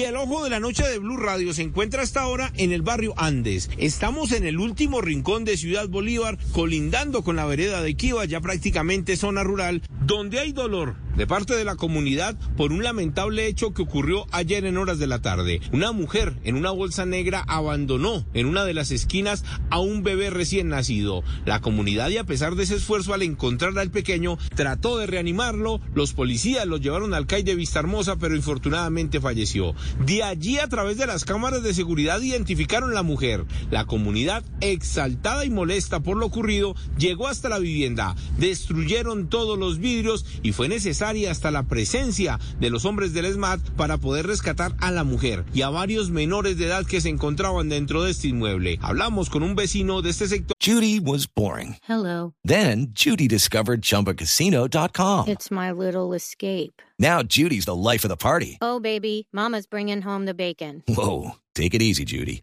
El ojo de la noche de Blue Radio se encuentra hasta ahora en el barrio Andes. Estamos en el último rincón de Ciudad Bolívar, colindando con la vereda de Kiva, ya prácticamente zona rural, donde hay dolor de parte de la comunidad por un lamentable hecho que ocurrió ayer en horas de la tarde. Una mujer en una bolsa negra abandonó en una de las esquinas a un bebé recién nacido. La comunidad y a pesar de ese esfuerzo al encontrar al pequeño, trató de reanimarlo, los policías lo llevaron al CAI de Vistahermosa, pero infortunadamente falleció. De allí a través de las cámaras de seguridad identificaron la mujer. La comunidad, exaltada y molesta por lo ocurrido, llegó hasta la vivienda, destruyeron todos los vidrios y fue hasta la presencia de los hombres del SMAT para poder rescatar a la mujer y a varios menores de edad que se encontraban dentro de este inmueble. Hablamos con un vecino de este sector. Judy was boring. Hello. Then Judy discovered chumbacasino.com. It's my little escape. Now Judy's the life of the party. Oh, baby, Mama's bringing home the bacon. Whoa. Take it easy, Judy.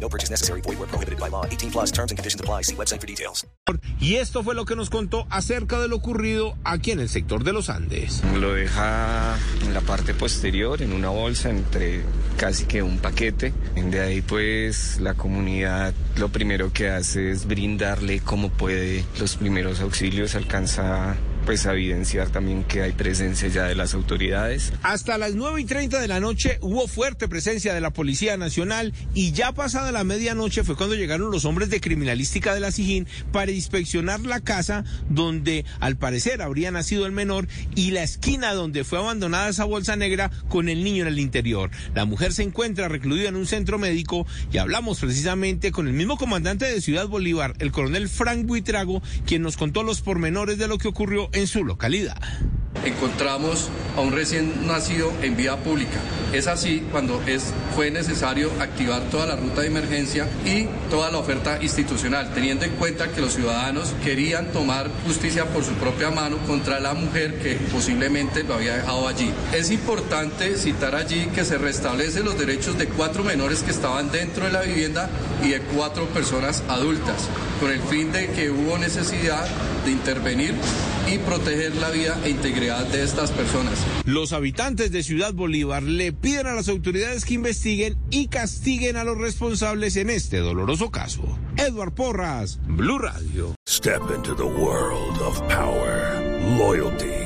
No purchase necessary. Void where prohibited by law. 18 plus terms and conditions apply. See website for details. Y esto fue lo que nos contó acerca de lo ocurrido aquí en el sector de los Andes. Lo deja en la parte posterior, en una bolsa, entre casi que un paquete. De ahí pues la comunidad lo primero que hace es brindarle como puede los primeros auxilios, alcanza pues a evidenciar también que hay presencia ya de las autoridades. Hasta las 9 y 30 de la noche hubo fuerte presencia de la Policía Nacional y ya pasada la medianoche fue cuando llegaron los hombres de criminalística de la Sijín para inspeccionar la casa donde al parecer habría nacido el menor y la esquina donde fue abandonada esa bolsa negra con el niño en el interior. La mujer se encuentra recluida en un centro médico y hablamos precisamente con el mismo comandante de Ciudad Bolívar, el coronel Frank Buitrago, quien nos contó los pormenores de lo que ocurrió en su localidad. Encontramos a un recién nacido en vía pública. Es así cuando es, fue necesario activar toda la ruta de emergencia y toda la oferta institucional, teniendo en cuenta que los ciudadanos querían tomar justicia por su propia mano contra la mujer que posiblemente lo había dejado allí. Es importante citar allí que se restablecen los derechos de cuatro menores que estaban dentro de la vivienda y de cuatro personas adultas, con el fin de que hubo necesidad de intervenir y proteger la vida e integridad de estas personas. Los habitantes de Ciudad Bolívar le piden a las autoridades que investiguen y castiguen a los responsables en este doloroso caso. Edward Porras, Blue Radio. Step into the world of power, loyalty